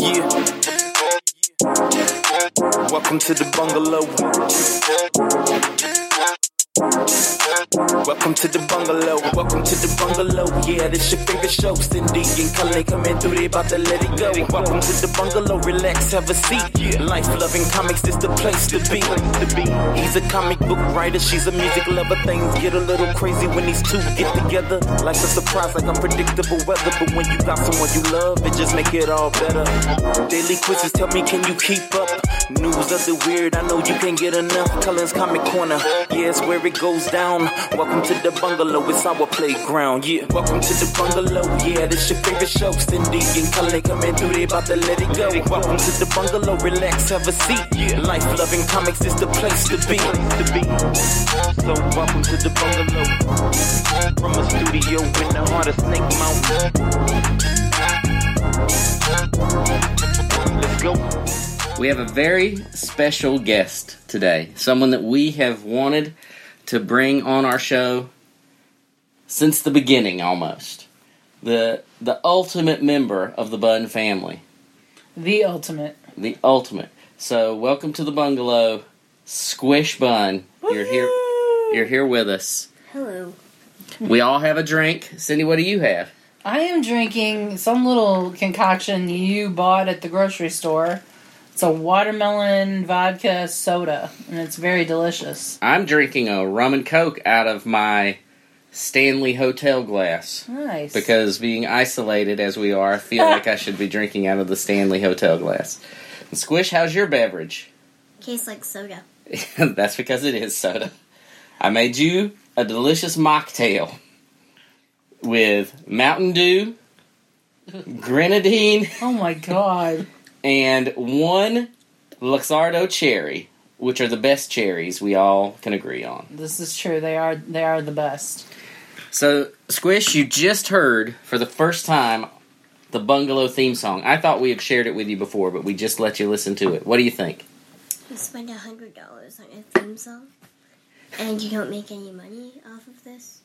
Yeah. Welcome to the bungalow. Welcome to the bungalow. Welcome to the bungalow. Yeah, this your favorite show. Cindy and Cullen coming through. They about to let it go. Welcome to the bungalow. Relax, have a seat. Life loving comics is the place to be. He's a comic book writer. She's a music lover. Things get a little crazy when these two get together. Like a surprise, like unpredictable weather. But when you got someone you love, it just make it all better. Daily quizzes tell me, can you keep up? News of the weird, I know you can't get enough. Cullen's Comic Corner, yeah, it's where it goes down. Welcome to the bungalow, it's our playground. Yeah, welcome to the bungalow. Yeah, this your favorite show. Cindy and Cullen coming through, they about to let it go. Welcome to the bungalow, relax, have a seat. Yeah, life loving comics is the place to be. To be. So welcome to the bungalow. From a studio in the heart of Snake Mountain. Let's go. We have a very special guest today. Someone that we have wanted to bring on our show since the beginning almost. The the ultimate member of the Bunn family. The ultimate. The ultimate. So welcome to the bungalow, Squish Bunn. You're here you're here with us. Hello. We all have a drink. Cindy, what do you have? I am drinking some little concoction you bought at the grocery store. It's a watermelon vodka soda, and it's very delicious. I'm drinking a rum and coke out of my Stanley Hotel glass. Nice. Because being isolated as we are, I feel like I should be drinking out of the Stanley Hotel glass. And Squish, how's your beverage? Tastes like soda. That's because it is soda. I made you a delicious mocktail with Mountain Dew, grenadine, oh my god. And one Luxardo cherry, which are the best cherries we all can agree on. This is true. They are they are the best. So, Squish, you just heard for the first time the bungalow theme song. I thought we had shared it with you before, but we just let you listen to it. What do you think? You spend a hundred dollars on a theme song, and you don't make any money off of this.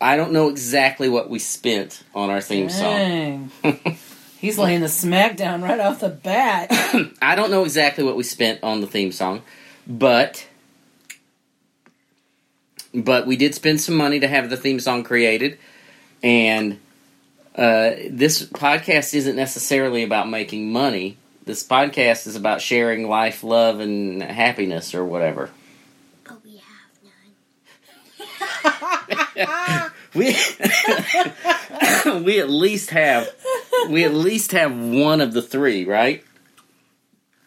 I don't know exactly what we spent on our theme Dang. song. He's laying the smack down right off the bat. I don't know exactly what we spent on the theme song, but but we did spend some money to have the theme song created, and uh, this podcast isn't necessarily about making money. This podcast is about sharing life, love, and happiness, or whatever. But we have none. We we at least have we at least have one of the three, right?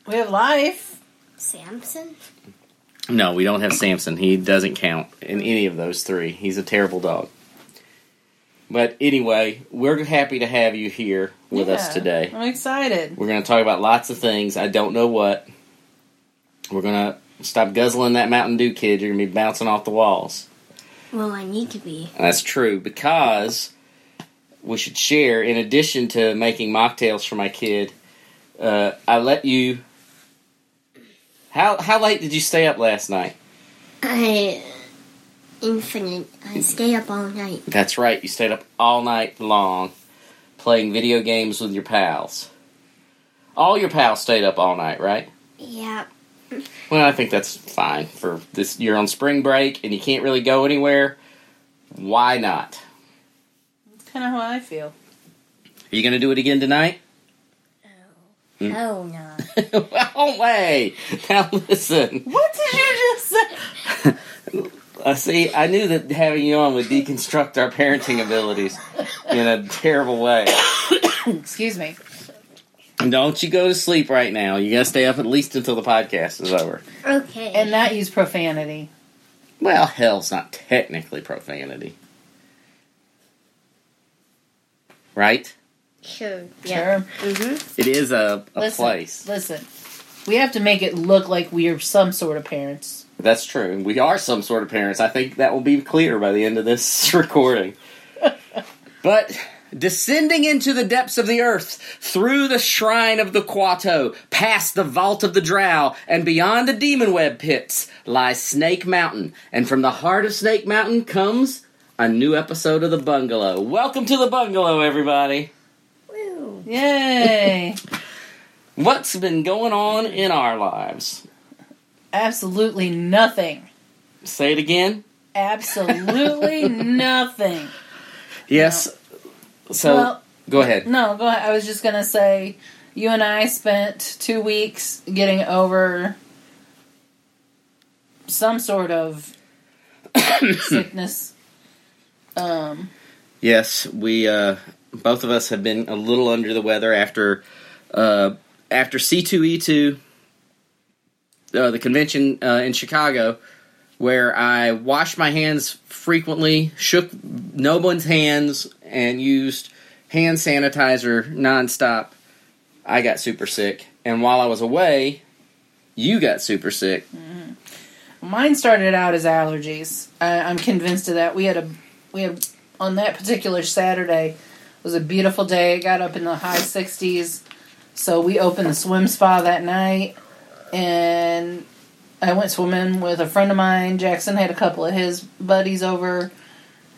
we have life. Samson. No, we don't have Samson. He doesn't count in any of those three. He's a terrible dog. But anyway, we're happy to have you here with us today. I'm excited. We're going to talk about lots of things. I don't know what. We're going to stop guzzling that Mountain Dew, kid. You're going to be bouncing off the walls. Well, I need to be. That's true because we should share, in addition to making mocktails for my kid, uh, I let you. How, how late did you stay up last night? I infinite. I stay up all night. That's right, you stayed up all night long playing video games with your pals. All your pals stayed up all night, right? Yeah. Well, I think that's fine for this. You're on spring break and you can't really go anywhere. Why not? That's kind of how I feel. Are you going to do it again tonight? Hmm. Oh no. oh, wait. Now listen. What did you just say? Uh, see, I knew that having you on would deconstruct our parenting abilities in a terrible way. Excuse me. Don't you go to sleep right now. You got to stay up at least until the podcast is over. Okay. And not use profanity. Well, hell's not technically profanity. Right? sure. Yeah. Sure. Mhm. It is a, a listen, place. Listen. We have to make it look like we are some sort of parents. That's true. We are some sort of parents. I think that will be clear by the end of this recording. but descending into the depths of the earth, through the shrine of the Kuo-Toa, past the vault of the Drow, and beyond the demon web pits lies Snake Mountain. And from the heart of Snake Mountain comes a new episode of the Bungalow. Welcome to the Bungalow, everybody. Woo. Yay! What's been going on in our lives? Absolutely nothing. Say it again. Absolutely nothing. Yes. So Well- go ahead. No, go ahead. I was just gonna say, you and I spent two weeks getting over some sort of sickness. Um, Yes, we uh, both of us have been a little under the weather after uh, after C two E two, uh, the convention uh, in Chicago, where I washed my hands frequently, shook no one's hands, and used hand sanitizer nonstop. I got super sick, and while I was away, you got super sick. Mm-hmm. mine started out as allergies. I, I'm convinced of that. We had a we had on that particular Saturday it was a beautiful day. It got up in the high 60s, so we opened the swim spa that night, and I went swimming with a friend of mine. Jackson had a couple of his buddies over,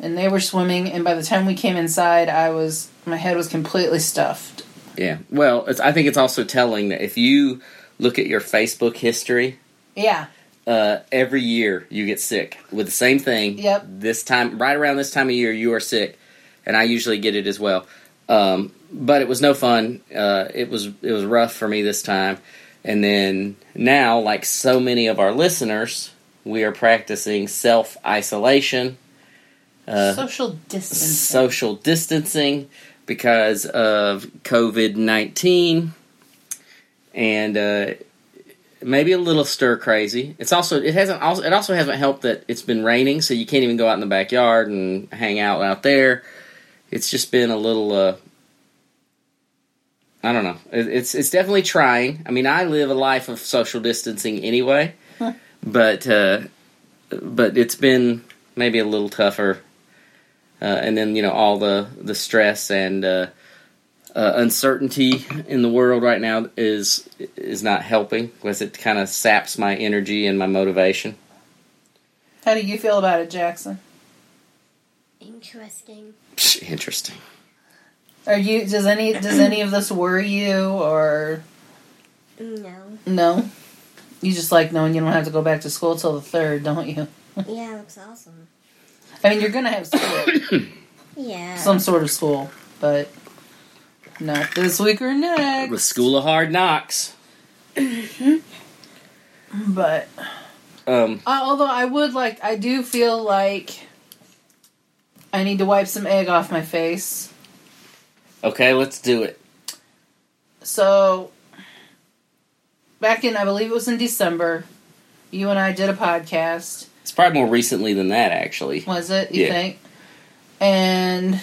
and they were swimming. And by the time we came inside, I was my head was completely stuffed. Yeah, well, it's, I think it's also telling that if you look at your Facebook history. Yeah, uh, every year you get sick with the same thing. Yep. This time, right around this time of year, you are sick, and I usually get it as well. Um, but it was no fun. Uh, it was it was rough for me this time, and then now, like so many of our listeners, we are practicing self isolation, uh, social distancing. social distancing because of COVID nineteen, and uh, maybe a little stir crazy. It's also it hasn't also it also hasn't helped that it's been raining, so you can't even go out in the backyard and hang out out there. It's just been a little. Uh, I don't know. It, it's it's definitely trying. I mean, I live a life of social distancing anyway, but uh, but it's been maybe a little tougher. Uh, and then you know all the the stress and uh, uh, uncertainty in the world right now is is not helping because it kind of saps my energy and my motivation. How do you feel about it, Jackson? Interesting. Psh, Interesting. Are you does any does any of this worry you or No. no? You just like knowing you don't have to go back to school till the third, don't you? Yeah, it looks awesome. I mean, you're gonna have school, Yeah. some sort of school, but not this week or next. The School of Hard Knocks. But Um, uh, although I would like, I do feel like I need to wipe some egg off my face. okay, let's do it. So, back in, I believe it was in December, you and I did a podcast. It's probably more recently than that, actually. Was it, you Yeah. think? And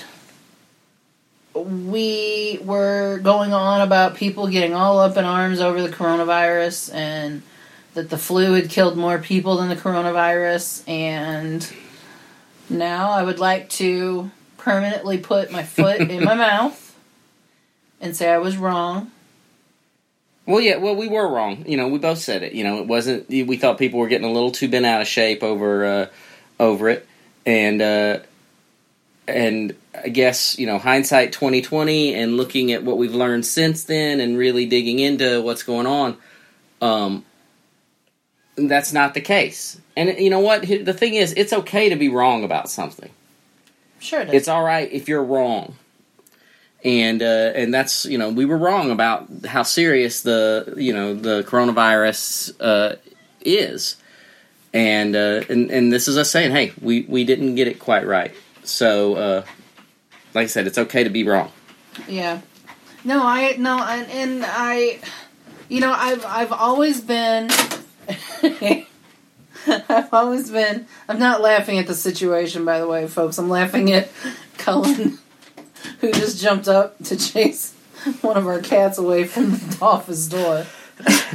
we were going on about people getting all up in arms over the coronavirus and that the flu had killed more people than the coronavirus. And now I would like to permanently put my foot in my mouth and say I was wrong. Well, yeah, well, we were wrong. You know, we both said it. You know, it wasn't. We thought people were getting a little too bent out of shape over uh, over it, and uh, and I guess you know, hindsight twenty twenty, and looking at what we've learned since then, and really digging into what's going on. Um, that's not the case. And you know what? The thing is, it's okay to be wrong about something. Sure, it is. It's all right if you're wrong. And uh, and that's you know we were wrong about how serious the you know the coronavirus uh, is, and uh, and and this is us saying hey we we didn't get it quite right. So uh, like I said, it's okay to be wrong. Yeah. No, I no, and, and I, you know, I've I've always been. I've always been. I'm not laughing at the situation, by the way, folks. I'm laughing at Cullen, who just jumped up to chase one of our cats away from the office door.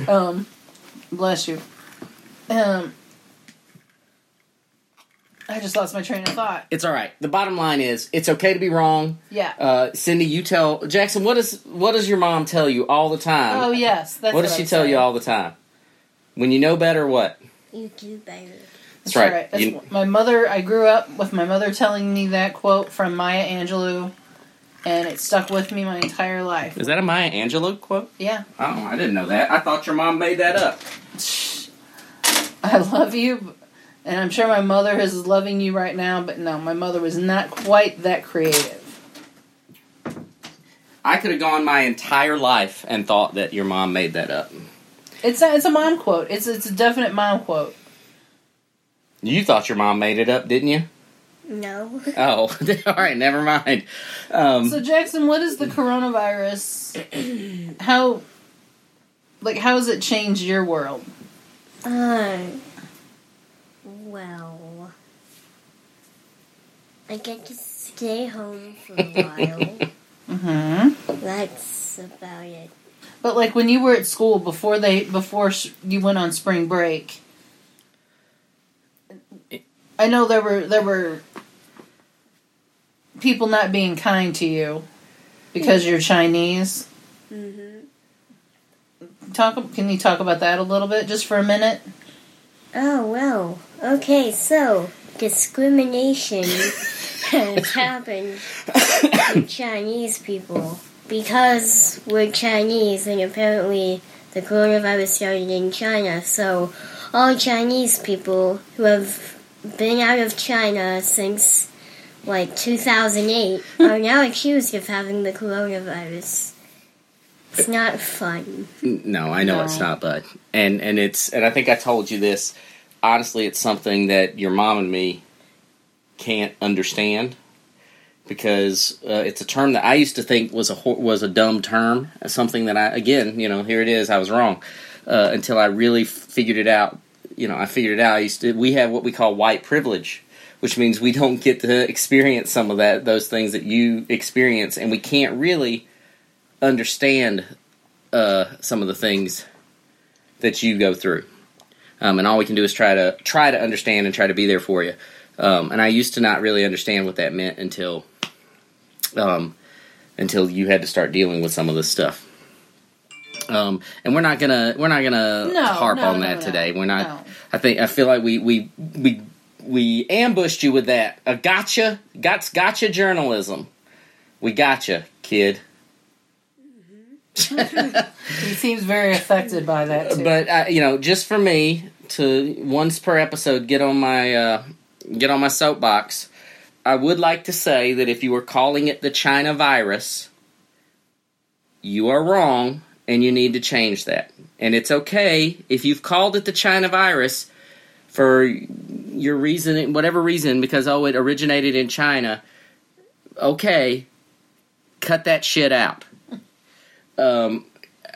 Um, bless you. Um, I just lost my train of thought. It's all right. The bottom line is it's okay to be wrong. Yeah. Uh, Cindy, you tell Jackson what does what does your mom tell you all the time? oh yes, that's what does she I'm tell you all the time? When you know better, what? You do better. That's right. That's You- my mother. I grew up with my mother telling me that quote from Maya Angelou, and it stuck with me my entire life. Is that a Maya Angelou quote? Yeah. Oh, I didn't know that. I thought your mom made that up. I love you, and I'm sure my mother is loving you right now, but no, my mother was not quite that creative. I could have gone my entire life and thought that your mom made that up. It's a, it's a mom quote. It's it's a definite mom quote. You thought your mom made it up, didn't you? No. Oh, all right, never mind. Um, So Jackson, what is the coronavirus? How like how has it changed your world? Uh, well, I get to stay home for a while. Mm-hmm. That's about it. But like when you were at school before they before sh- you went on spring break, I know there were there were people not being kind to you because you're Chinese. hmm Talk. Can you talk about that a little bit, just for a minute? Oh, well. Okay, so discrimination has happened to Chinese people because we're Chinese and apparently the coronavirus started in China. So all Chinese people who have been out of China since like 2008 are now accused of having the coronavirus. It's not fun. no, I know No. it's not, bud. And and it's and I think I told you this. Honestly, it's something that your mom and me can't understand because uh, it's a term that I used to think was a was a dumb term, something that I again, you know, here it is, I was wrong uh, until I really figured it out. You know, I figured it out. I used to, we have what we call white privilege, which means we don't get to experience some of that those things that you experience, and we can't really understand uh, some of the things that you go through. Um, and all we can do is try to try to understand and try to be there for you. Um, and I used to not really understand what that meant until um, until you had to start dealing with some of this stuff. Um, and we're not gonna we're not gonna No, harp no, on no, that today. We're not. no. I think I feel like we we we we ambushed you with that. A gotcha, got gotcha journalism. We gotcha, kid. He seems very affected by that too. But uh, you know, just for me to once per episode get on my uh, get on my soapbox, I would like to say that if you were calling it the China virus, you are wrong, and you need to change that. And it's okay if you've called it the China virus for your reason, whatever reason, because oh, it originated in China. Okay, cut that shit out. Um,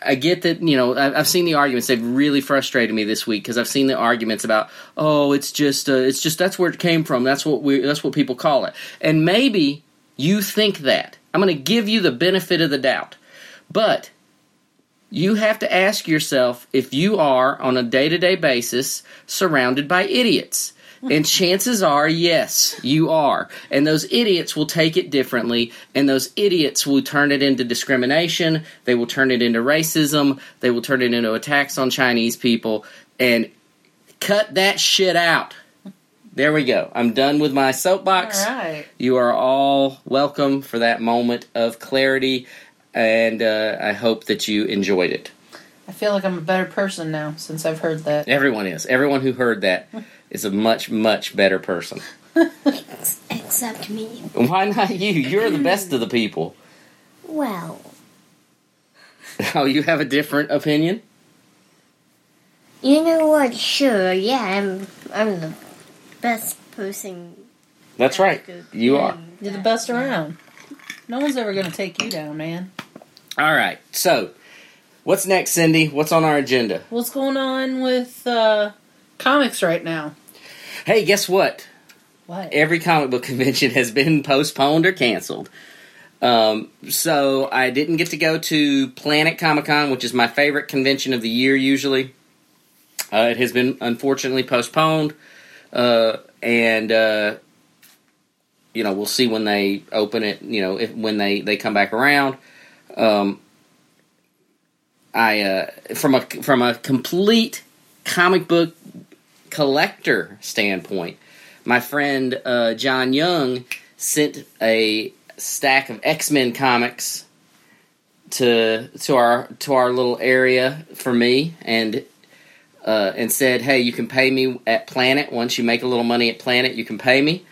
I get that you know I- I've seen the arguments. They've really frustrated me this week because I've seen the arguments about oh it's just uh, it's just that's where it came from. That's what we that's what people call it. And maybe you think that. I'm going to give you the benefit of the doubt, but you have to ask yourself if you are on a day to day basis surrounded by idiots. And chances are, yes, you are. And those idiots will take it differently, and those idiots will turn it into discrimination. They will turn it into racism. They will turn it into attacks on Chinese people. And cut that shit out. There we go. I'm done with my soapbox. Right. You are all welcome for that moment of clarity, and uh, I hope that you enjoyed it. I feel like I'm a better person now since I've heard that. Everyone is. Everyone who heard that is a much, much better person. Except me. Why not you? You're the best of the people. Well, Oh, you have a different opinion? you know what? Sure, yeah, I'm I'm the best person. That's right. You are. You're the best around. No one's ever going to take you down, man. All right. So, what's next, Cindy? What's on our agenda? What's going on with uh, comics right now? Hey, guess what? What? every comic book convention has been postponed or canceled. Um, so I didn't get to go to Planet Comic Con, which is my favorite convention of the year usually. Uh, it has been unfortunately postponed, uh, and uh, you know we'll see when they open it. You know if when they they come back around. Um, I uh, from a from a complete comic book collector standpoint, my friend uh, John Young sent a stack of X Men comics to to our to our little area for me, and uh, and said, "Hey, you can pay me at Planet. Once you make a little money at Planet, you can pay me."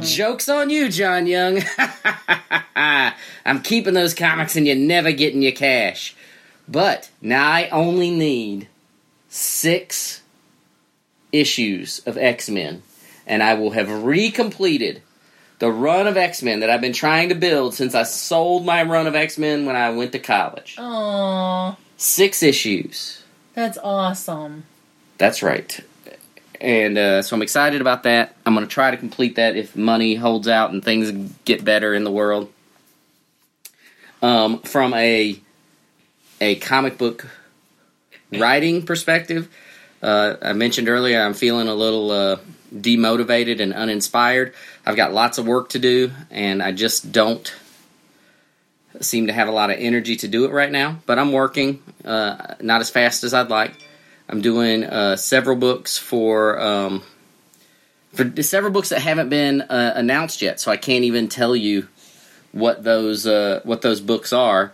Jokes on you, John Young. I'm keeping those comics, and you're never getting your cash. But now I only need six issues of X Men, and I will have recompleted the run of X Men that I've been trying to build since I sold my run of X Men when I went to college. Aww. Six issues. that's awesome. That's right. And uh, so I'm excited about that. I'm going to try to complete that if money holds out and things get better in the world. Um, from a a comic book writing perspective, uh, I mentioned earlier I'm feeling a little uh, demotivated and uninspired. I've got lots of work to do, and I just don't seem to have a lot of energy to do it right now. But I'm working, uh, not as fast as I'd like. I'm doing uh, several books for um, for several books that haven't been uh, announced yet, so I can't even tell you what those uh, what those books are.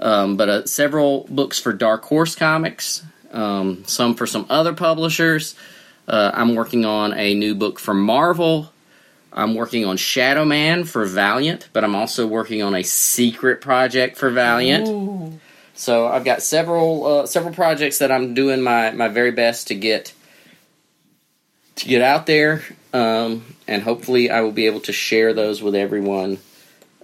Um, but uh, several books for Dark Horse Comics, um, some for some other publishers. Uh, I'm working on a new book for Marvel. I'm working on Shadowman for Valiant, but I'm also working on a secret project for Valiant. Ooh. So I've got several uh, several projects that I'm doing my, my very best to get to get out there, um, and hopefully I will be able to share those with everyone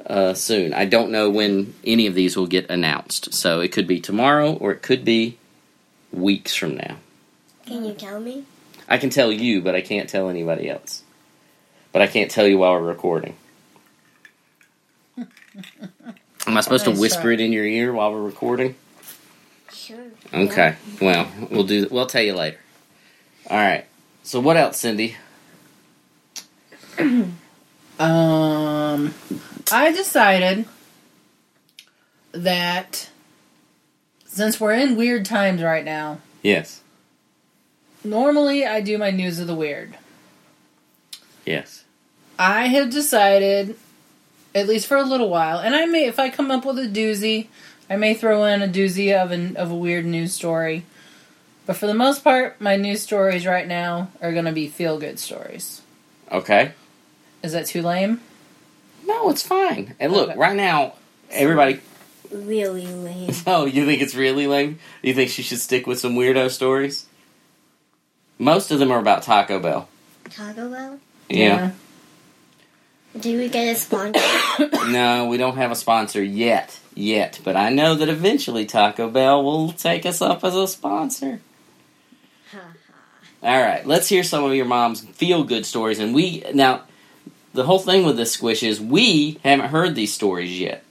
uh, soon. I don't know when any of these will get announced, so it could be tomorrow or it could be weeks from now. Can you tell me? I can tell you, but I can't tell anybody else. But I can't tell you while we're recording. Am I supposed to whisper it in your ear while we're recording? Sure. Okay. Well, we'll do. We'll tell you later. All right. So what else, Cindy? Um, I decided that since we're in weird times right now, Yes. normally I do my news of the weird. Yes. I have decided, at least for a little while, and I may, if I come up with a doozy, I may throw in a doozy of an of a weird news story. But for the most part, my news stories right now are going to be feel good stories. Okay. Is that too lame? No, it's fine. And look, Okay. right now, everybody. Really lame. Oh, you think it's really lame? You think she should stick with some weirdo stories? Most of them are about Taco Bell. Taco Bell? Yeah. Do we get a sponsor? no, we don't have a sponsor yet. Yet. But I know that eventually Taco Bell will take us up as a sponsor. Ha All right, let's hear some of your mom's feel good stories. And we now, the whole thing with this squish is we haven't heard these stories yet,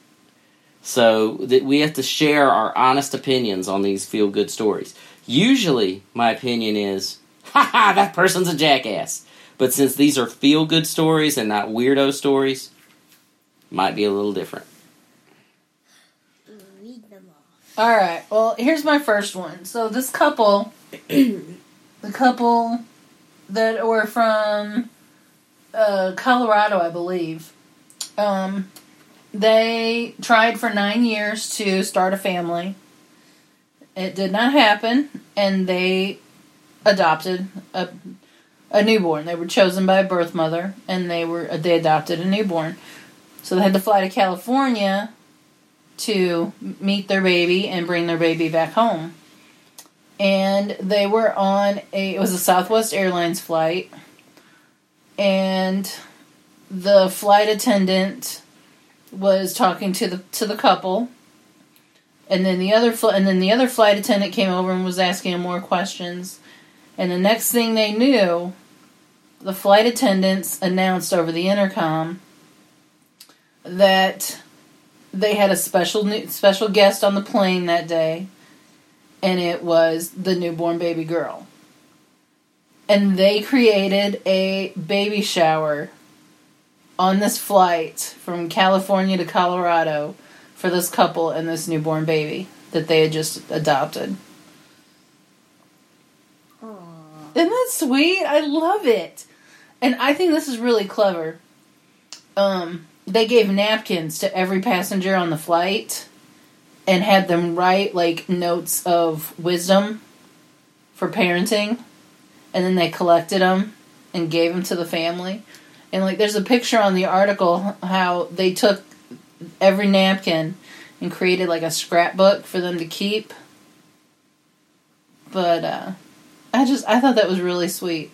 so that we have to share our honest opinions on these feel good stories. Usually, my opinion is, "Ha ha, that person's a jackass." But since these are feel good stories and not weirdo stories, might be a little different. Read them all. All right. Well, here's my first one. So this couple, the couple that were from uh, Colorado, I believe, um, they tried for nine years to start a family. It did not happen, and they adopted a a newborn. They were chosen by a birth mother, and they were they adopted a newborn. So they had to fly to California to meet their baby and bring their baby back home. And they were on a it was a Southwest Airlines flight and the flight attendant was talking to the to the couple and then the other fl- and then the other flight attendant came over and was asking them more questions and the next thing they knew the flight attendants announced over the intercom that they had a special new, special guest on the plane that day, and it was the newborn baby girl. And they created a baby shower on this flight from California to Colorado for this couple and this newborn baby that they had just adopted. Aww. Isn't that sweet? I love it. And I think this is really clever. Um, they gave napkins to every passenger on the flight and had them write like notes of wisdom for parenting and then they collected them and gave them to the family and like there's a picture on the article how they took every napkin and created like a scrapbook for them to keep but uh i just i thought that was really sweet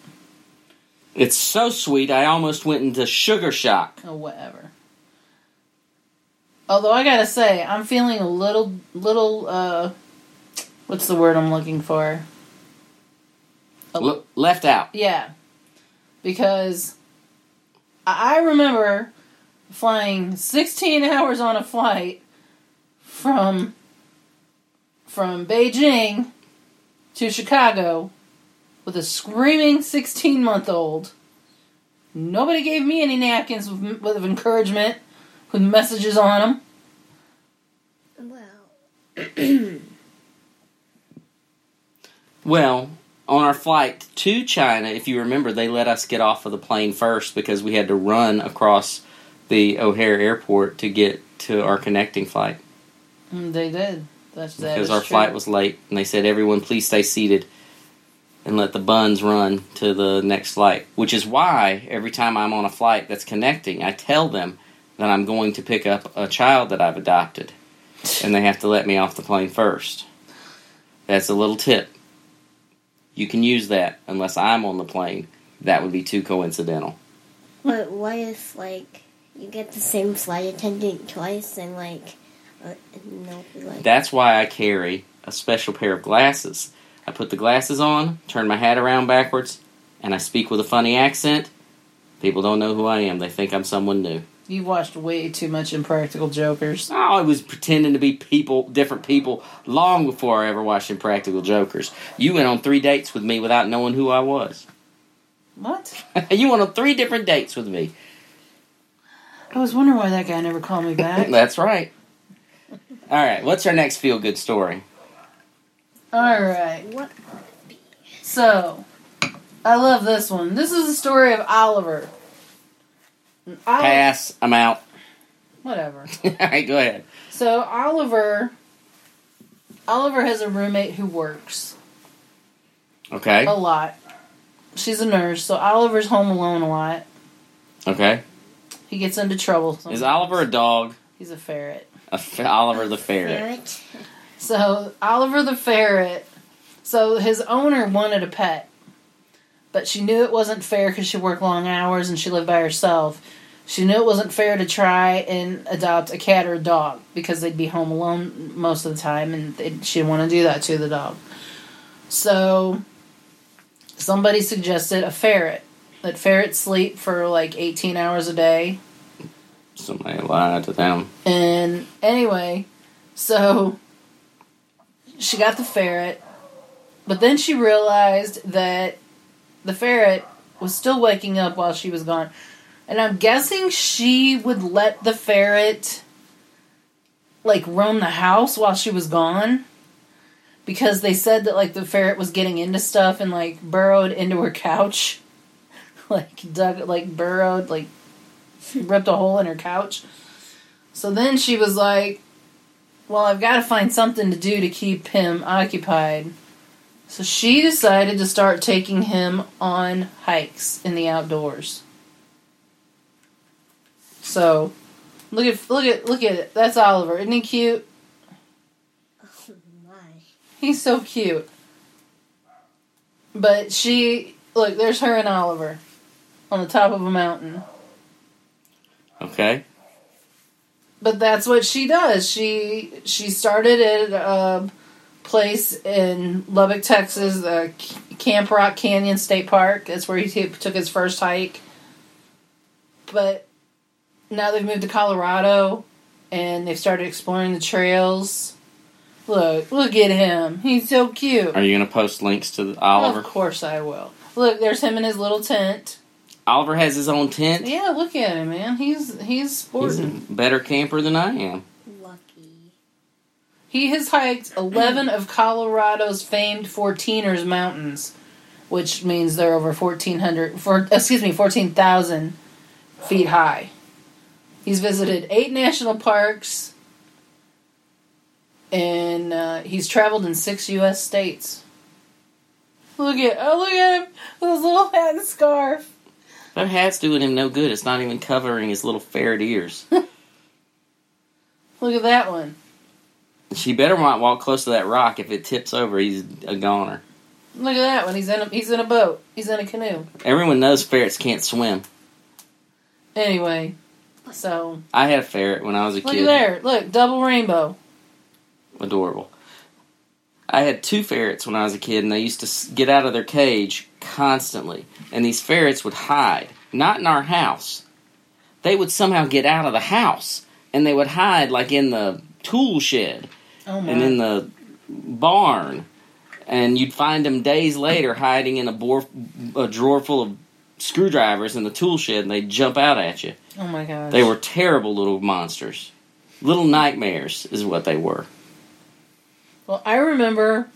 It's so sweet, I almost went into sugar shock. or whatever. Although I gotta say, I'm feeling a little, little, uh, what's the word I'm looking for? A- L- left out. yeah. Because I I remember flying 16 hours on a flight from, from Beijing to Chicago with a screaming 16 month old. Nobody gave me any napkins with, with encouragement with messages on them. Well, Well, on our flight to China, if you remember, they let us get off of the plane first because we had to run across the O'Hare Airport to get to our connecting flight Mm, They did. That's that because our true. flight was late, and they said, "Everyone, please stay seated." And let the Bunns run to the next flight. Which is why every time I'm on a flight that's connecting, I tell them that I'm going to pick up a child that I've adopted. And they have to let me off the plane first. That's a little tip. You can use that unless I'm on the plane. That would be too coincidental. but what if like you get the same flight attendant twice and like uh, no like That's why I carry a special pair of glasses. I put the glasses on, turn my hat around backwards, and I speak with a funny accent. People don't know who I am. They think I'm someone new. You watched way too much Impractical Jokers. Oh, I was pretending to be people, different people, long before I ever watched Impractical Jokers. You went on three dates with me without knowing who I was. What? you went on three different dates with me. I was wondering why that guy never called me back. That's right. All right, what's our next feel good story? All right. what? So, I love this one. This is the story of Oliver. Oli- Pass. I'm out. Whatever. All right, go ahead. So Oliver, Oliver has a roommate who works Okay. a lot. She's a nurse, so Oliver's home alone a lot. Okay. He gets into trouble. Is. Oliver a dog? He's a ferret. A f- Oliver the ferret. Ferret? So Oliver the ferret. So his owner wanted a pet, but she knew it wasn't fair because she worked long hours and she lived by herself. She knew it wasn't fair to try and adopt a cat or a dog because they'd be home alone most of the time, and she didn't want to do that to the dog. So somebody suggested a ferret. That ferrets sleep for like 18 hours a day. Somebody lied to them. And anyway, so she got the ferret, but then she realized that the ferret was still waking up while she was gone. And I'm guessing she would let the ferret like roam the house while she was gone because they said that like the ferret was getting into stuff and like burrowed into her couch. like dug like burrowed like ripped a hole in her couch. So then she was like, Well, I've got to find something to do to keep him occupied. So she decided to start taking him on hikes in the outdoors. So look at look at look at it. That's Oliver. Isn't he cute? Oh my. He's so cute. But she look, there's her and Oliver on the top of a mountain. Okay. but that's what she does. She she started at a place in Lubbock, Texas, uh, Caprock Canyon State Park. That's where he t- took his first hike. But now they've moved to Colorado, and they've started exploring the trails. Look, look at him. He's so cute. Are you going to post links to the Oliver? Of course I will. Look, there's him in his little tent. Oliver has his own tent. Yeah, look at him, man. He's he's He's sporting. a better camper than I am. He has hiked 11 of Colorado's famed Fourteeners Mountains, which means they're over 1,400, for, excuse me, 14,000 feet high. He's visited eight national parks, and uh, he's traveled in six U.S. states. Look at oh look at him with his little hat and scarf. That hat's doing him no good. It's not even covering his little ferret ears. Look at that one. She better not walk close to that rock. If it tips over, he's a goner. Look at that one. He's in a, he's in a boat. He's in a canoe. Everyone knows ferrets can't swim. Anyway, so I had a ferret when I was a look kid. at there. Look, double rainbow. Adorable. I had two ferrets when I was a kid, and they used to get out of their cage constantly. And these ferrets would hide, not in our house. They would somehow get out of the house, and they would hide like in the tool shed Oh and in the barn. And you'd find them days later hiding in a, bor- a drawer full of screwdrivers in the tool shed, and they'd jump out at you. oh my gosh. They were terrible little monsters. Little nightmares is what they were. Well, I remember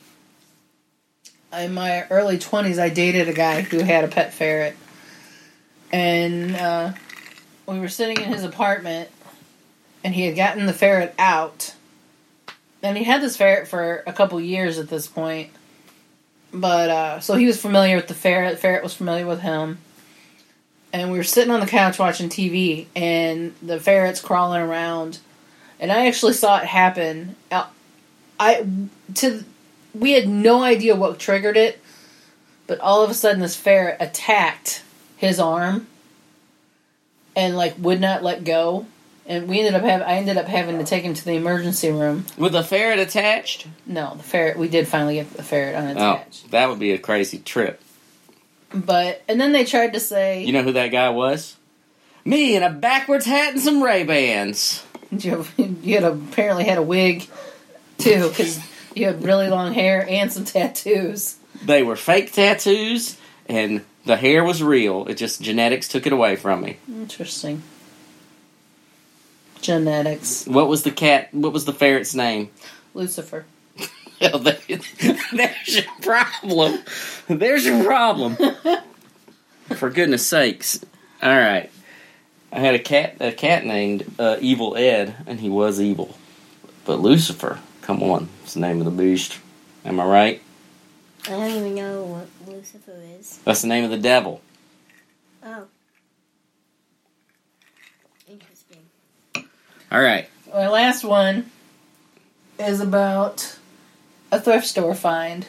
in my early 20s, I dated a guy who had a pet ferret. And uh, we were sitting in his apartment, and he had gotten the ferret out. And he had this ferret for a couple years at this point. But, uh, so he was familiar with the ferret, ferret was familiar with him. And we were sitting on the couch watching TV, and the ferret's crawling around. And I actually saw it happen. I to we had no idea what triggered it, but all of a sudden this ferret attacked his arm and like would not let go. And we ended up have I ended up having to take him to the emergency room. With a ferret attached? No, the ferret we did finally get the ferret Oh, that would be a crazy trip. But and then they tried to say You know who that guy was? Me in a backwards hat and some Ray Bans. you, you had apparently had a wig too because you had really long hair and some tattoos. They were fake tattoos, and the hair was real. It just genetics took it away from me. Interesting. Genetics. What was the cat? What was the ferret's name? Lucifer. Well, there- there's your problem. There's your problem. For goodness sakes! All right, I had a cat. A cat named uh, Evil Ed, and he was evil. But Lucifer, come on, it's the name of the beast. Am I right? I don't even know what Lucifer is. That's the name of the devil. Oh. Interesting. All right. My last one is about a thrift store find.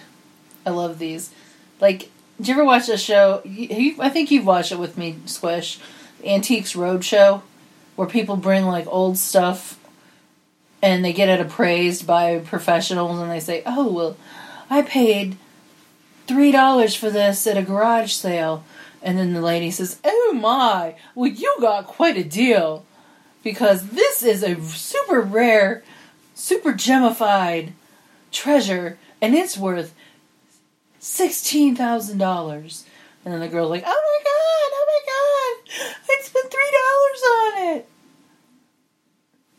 I love these. Like, did you ever watch the show? You, I think you've watched it with me, Squish. Antiques Roadshow, where people bring like old stuff and they get it appraised by professionals and they say, oh, well, I paid $3 for this at a garage sale. And then the lady says, oh my, well, you got quite a deal because this is a super rare, super gemified treasure, and it's worth sixteen thousand dollars. And then the girl's like, "Oh my god! Oh my god! I spent three dollars on it."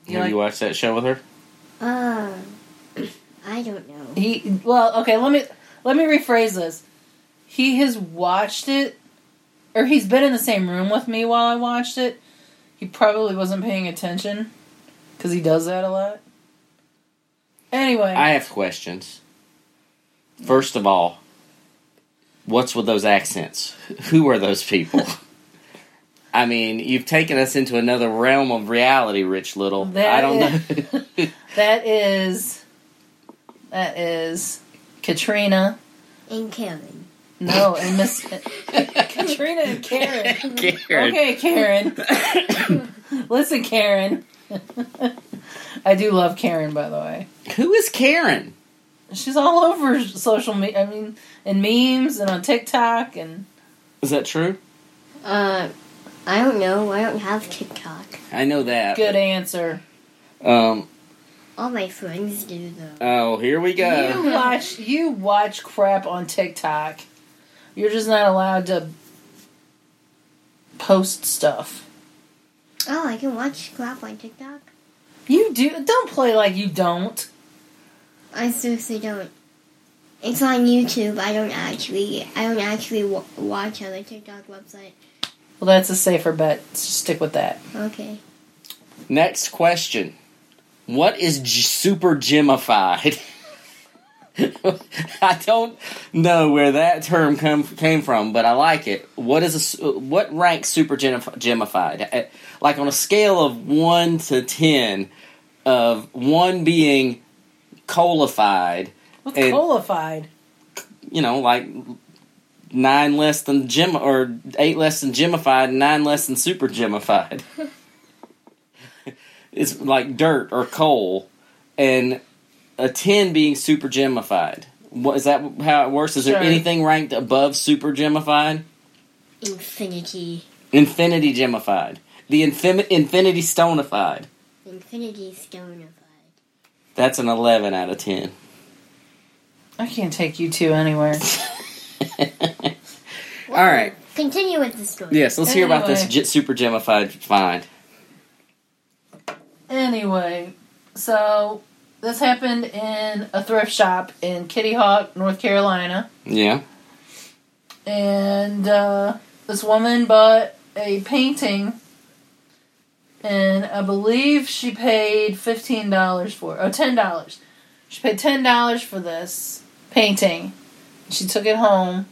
You Have like- you watched that show with her? Uh, I don't know. He well, okay. Let me let me rephrase this. He has watched it, or he's been in the same room with me while I watched it. He probably wasn't paying attention because he does that a lot. Anyway, I have questions. First of all, what's with those accents? Who are those people? I mean, you've taken us into another realm of reality, Rich Little. That I don't know. that is that is Katrina. And Kevin. No, and Miss Katrina and Karen. Karen. Okay, Karen. Listen, Karen. I do love Karen, by the way. Who is Karen? She's all over social media. I mean, in memes and on TikTok and Is that true? Uh, I don't know. I don't have TikTok. I know that. good answer. Um. All my friends do though. Oh, here we go. You watch you watch crap on TikTok. You're just not allowed to post stuff. Oh, I can watch crap on TikTok. You do don't play like you don't. I seriously don't. It's on YouTube. I don't actually. I don't actually w- watch on the TikTok website. Well, that's a safer bet. Just stick with that. Okay. Next question. What is g- super gemified? I don't know where that term come, came from, but I like it. What is a what ranks super gemified? Uh, Like on a scale of one to ten, of one being colified, What's And- colified? you know, like nine less than gem or eight less than gemified, and nine less than super gemified. it's like dirt or coal, and a ten being super gemified. What is that? How it works? Is there Sure. anything ranked above super gemified? Infinity. Infinity gemified. The infin- infinity stonified. Infinity stonified. That's an eleven out of ten. I can't take you two anywhere. All right. Continue with the story. Yes, let's hear about this super gemified find. Anyway, so this happened in a thrift shop in Kitty Hawk, North Carolina. Yeah. and uh, this woman bought a painting, and I believe she paid fifteen dollars for. Oh, ten dollars. She paid ten dollars for this painting. She took it home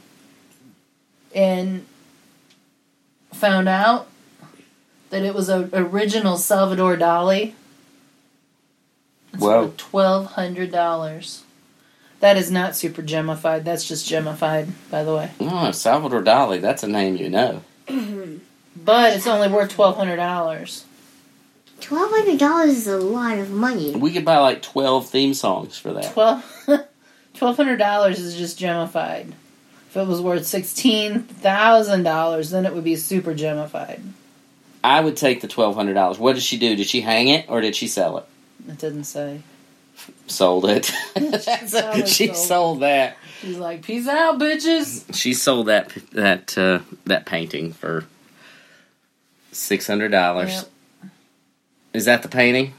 and found out that it was a original Salvador Dali. It's Whoa. twelve hundred dollars. That is not super gemified. That's just gemified, by the way. Oh, Salvador Dali. That's a name you know. But it's only worth twelve hundred dollars. Twelve hundred dollars is a lot of money. We could buy like 12 theme songs for that. Twelve twelve hundred dollars is just gemified. If it was worth sixteen thousand dollars, then it would be super gemified. I would take the $1,200. What did she do? Did she hang it or did she sell it? It didn't say. Sold it. A- she sold. sold that. She's like, "Peace out, bitches." She sold that that uh, that painting for $600. Yep. Is that the painting?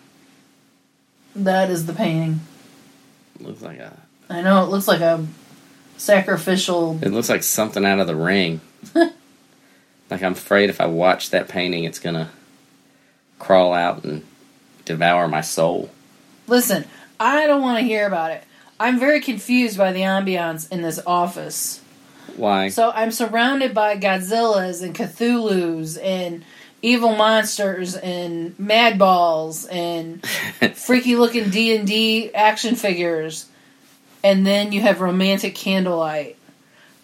That is the painting. Looks like a I know it looks like a sacrificial. it looks like something out of the ring. like I'm afraid if I watch that painting it's to crawl out and devour my soul. Listen, I don't want to hear about it. I'm very confused by the ambiance in this office. Why? So I'm surrounded by Godzillas and Cthulhu's and evil monsters and Madballs and freaky looking D and D action figures, and then you have romantic candlelight.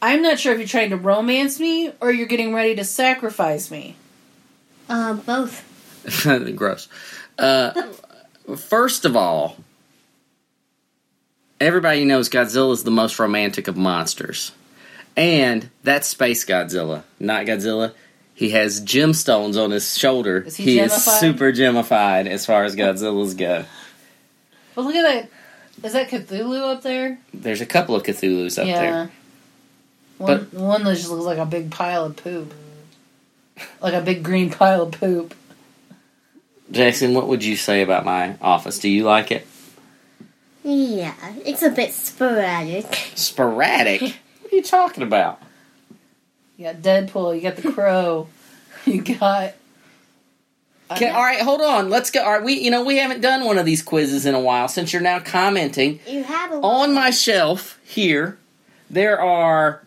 I'm not sure if you're trying to romance me or you're getting ready to sacrifice me. Uh, both. Gross. Uh, first of all, everybody knows Godzilla is the most romantic of monsters. And that's Space Godzilla, not Godzilla. He has gemstones on his shoulder. Is he is super gemified as far as Godzilla's go. But look at that. Is that Cthulhu up there? There's a couple of Cthulhu's up there. One, one that just looks like a big pile of poop. Like a big green pile of poop. Jackson, what would you say about my office? Do you like it? Yeah, it's a bit sporadic. Sporadic? what are you talking about? You got Deadpool, you got the Crow, you got. Okay, all right, hold on. Let's go. All right, we you know we haven't done one of these quizzes in a while since you're now commenting You have a on my shelf here. There are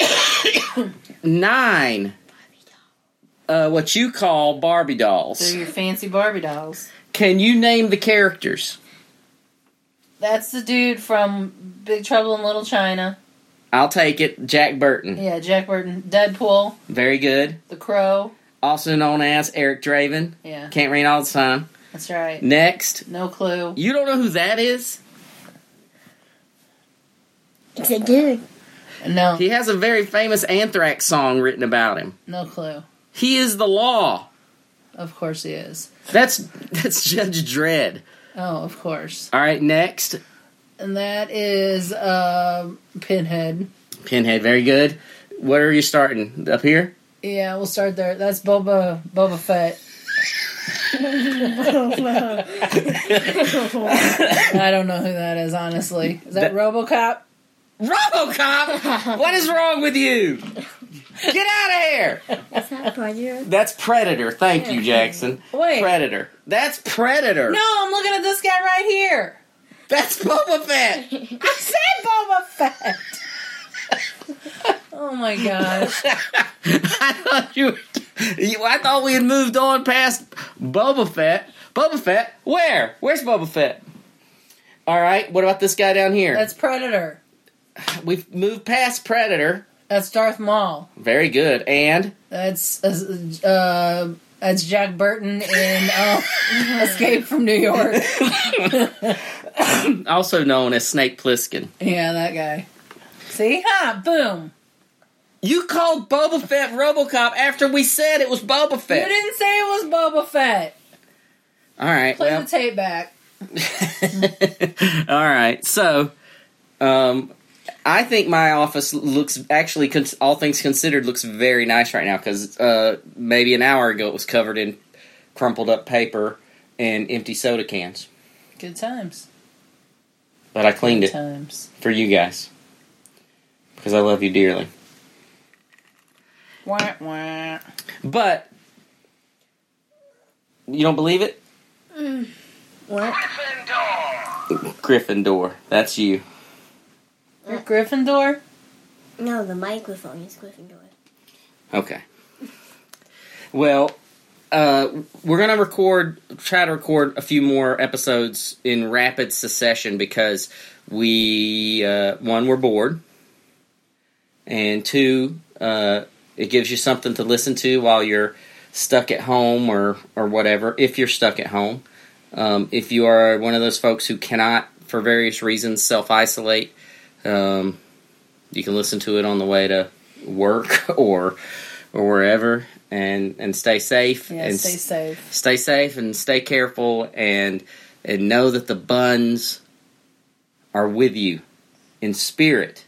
nine uh, what you call Barbie dolls. They're your fancy Barbie dolls. Can you name the characters? That's the dude from Big Trouble in Little China. I'll take it. Jack Burton. Yeah, Jack Burton. Deadpool, Very good. the Crow. Also known as Eric Draven. Yeah, Can't read all the time. that's right. Next. No clue. You don't know who that is? It's a dude. No, He has a very famous Anthrax song written about him. no clue. He is the law. Of course he is. That's that's Judge Dredd. Oh, of course. All right, next. And that is um, Pinhead. Pinhead, very good. Where are you starting? Up here? Yeah, we'll start there. That's Boba Boba Fett. I don't know who that is, honestly. Is that, That- RoboCop? Robocop! what is wrong with you? Get out of here! Is that Predator? That's Predator. Thank you, Jackson. Wait. Predator. That's Predator. No, I'm looking at this guy right here. That's Boba Fett. I said Boba Fett. oh my gosh. I thought you, you. I thought we had moved on past Boba Fett. Boba Fett. Where? Where's Boba Fett? All right. What about this guy down here? That's Predator. We've moved past Predator. That's Darth Maul. Very good. And That's uh, that's Jack Burton in uh, Escape from New York. also known as Snake Plissken. Yeah, that guy. See, ha, boom. You called Boba Fett RoboCop after we said it was Boba Fett. You didn't say it was Boba Fett. All right. Play well- the tape back. All right. So, um, I think my office looks actually, all things considered, looks very nice right now because uh, maybe an hour ago it was covered in crumpled up paper and empty soda cans. Good times. But I cleaned Good it times. for you guys because I love you dearly. Wah, wah. But you don't believe it, What? Gryffindor. That's you. You're Gryffindor? No, the microphone is Gryffindor. Okay. Well, uh, we're gonna record, try to record a few more episodes in rapid succession because we, uh, one, we're bored, and two, uh, it gives you something to listen to while you're stuck at home or or whatever. If you're stuck at home, um, if you are one of those folks who cannot, for various reasons, self isolate, um, you can listen to it on the way to work or or wherever and and stay safe Yeah, and stay s- safe. stay safe and stay careful and and know that the Bunns are with you in spirit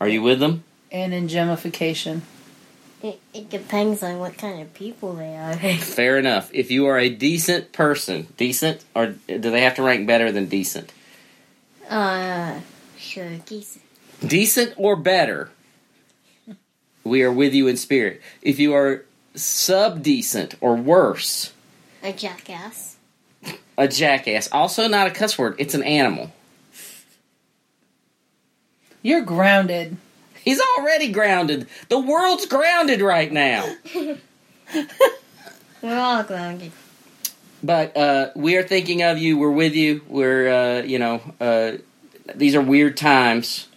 are you with them And in gemification. It, it depends on what kind of people they are. fair enough if you are a decent person decent or do they have to rank better than decent uh, sure, geese. decent or better, we are with you in spirit. If you are sub decent or worse, A jackass. a jackass, also not a cuss word, it's an animal. You're grounded. He's already grounded. The world's grounded right now. We're all grounded. But uh, we are thinking of you. We're with you. We're, uh, you know, uh, these are weird times,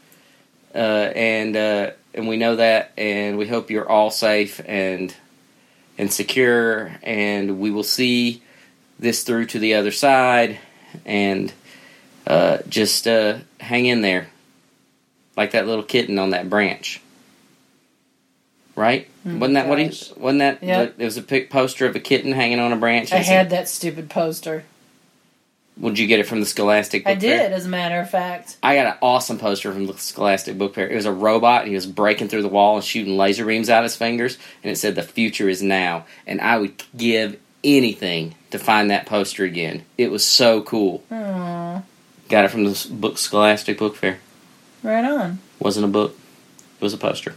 uh, and uh, and we know that, and we hope you're all safe and and secure, and we will see this through to the other side, and uh, just hang in there, like that little kitten on that branch. Right? Mm, wasn't that what he? Wasn't that? Yep. The, it was a pic poster of a kitten hanging on a branch. I had that stupid poster. would you get it from the Scholastic Book Fair? I did, Fair? as a matter of fact. I got an awesome poster from the Scholastic Book Fair. It was a robot. And he was breaking through the wall and shooting laser beams out his fingers, and it said, "The future is now." And I would give anything to find that poster again. It was so cool. Aww. Got it from the book Scholastic Book Fair. Right on. Wasn't a book. It was a poster.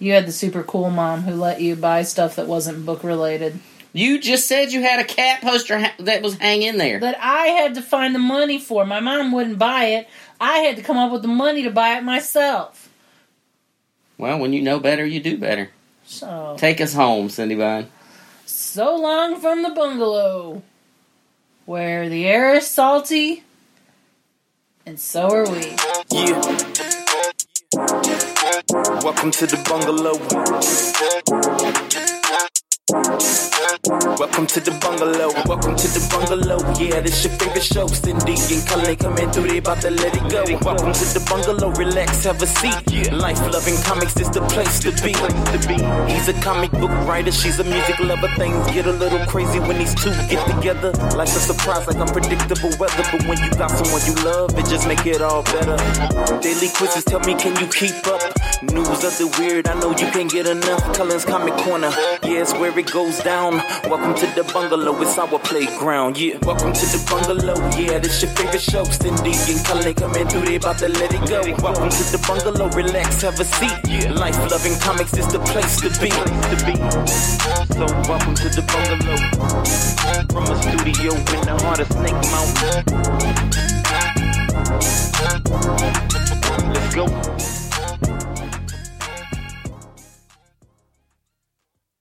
You had the super cool mom who let you buy stuff that wasn't book related. You just said you had a cat poster ha- that was hanging there. That I had to find the money for. My mom wouldn't buy it. I had to come up with the money to buy it myself. Well, when you know better, you do better. So, Take us home, Cindy Vine. so long from the bungalow, where the air is salty, and so are we. Yeah. Welcome to the bungalow. Welcome to the bungalow. Welcome to the bungalow. Yeah, this your favorite show. Cindy and Cullen coming through. They about to let it go. Welcome to the bungalow. Relax, have a seat. Life loving comics is the place to be. He's a comic book writer. She's a music lover. Things get a little crazy when these two get together. Life's a surprise, like unpredictable weather. But when you got someone you love, it just make it all better. Daily quizzes tell me, can you keep up? News of the weird, I know you can't get enough. Cullen's Comic Corner, yeah, it's where it goes down. Welcome to the bungalow, it's our playground, yeah. Welcome to the bungalow, yeah, this your favorite show. Cindy and Cullen coming through, they about to let it go. Welcome to the bungalow, relax, have a seat. Yeah. Life loving comics is the place to be. To be. So welcome to the bungalow. From a studio in the heart of Snake Mountain. Let's go.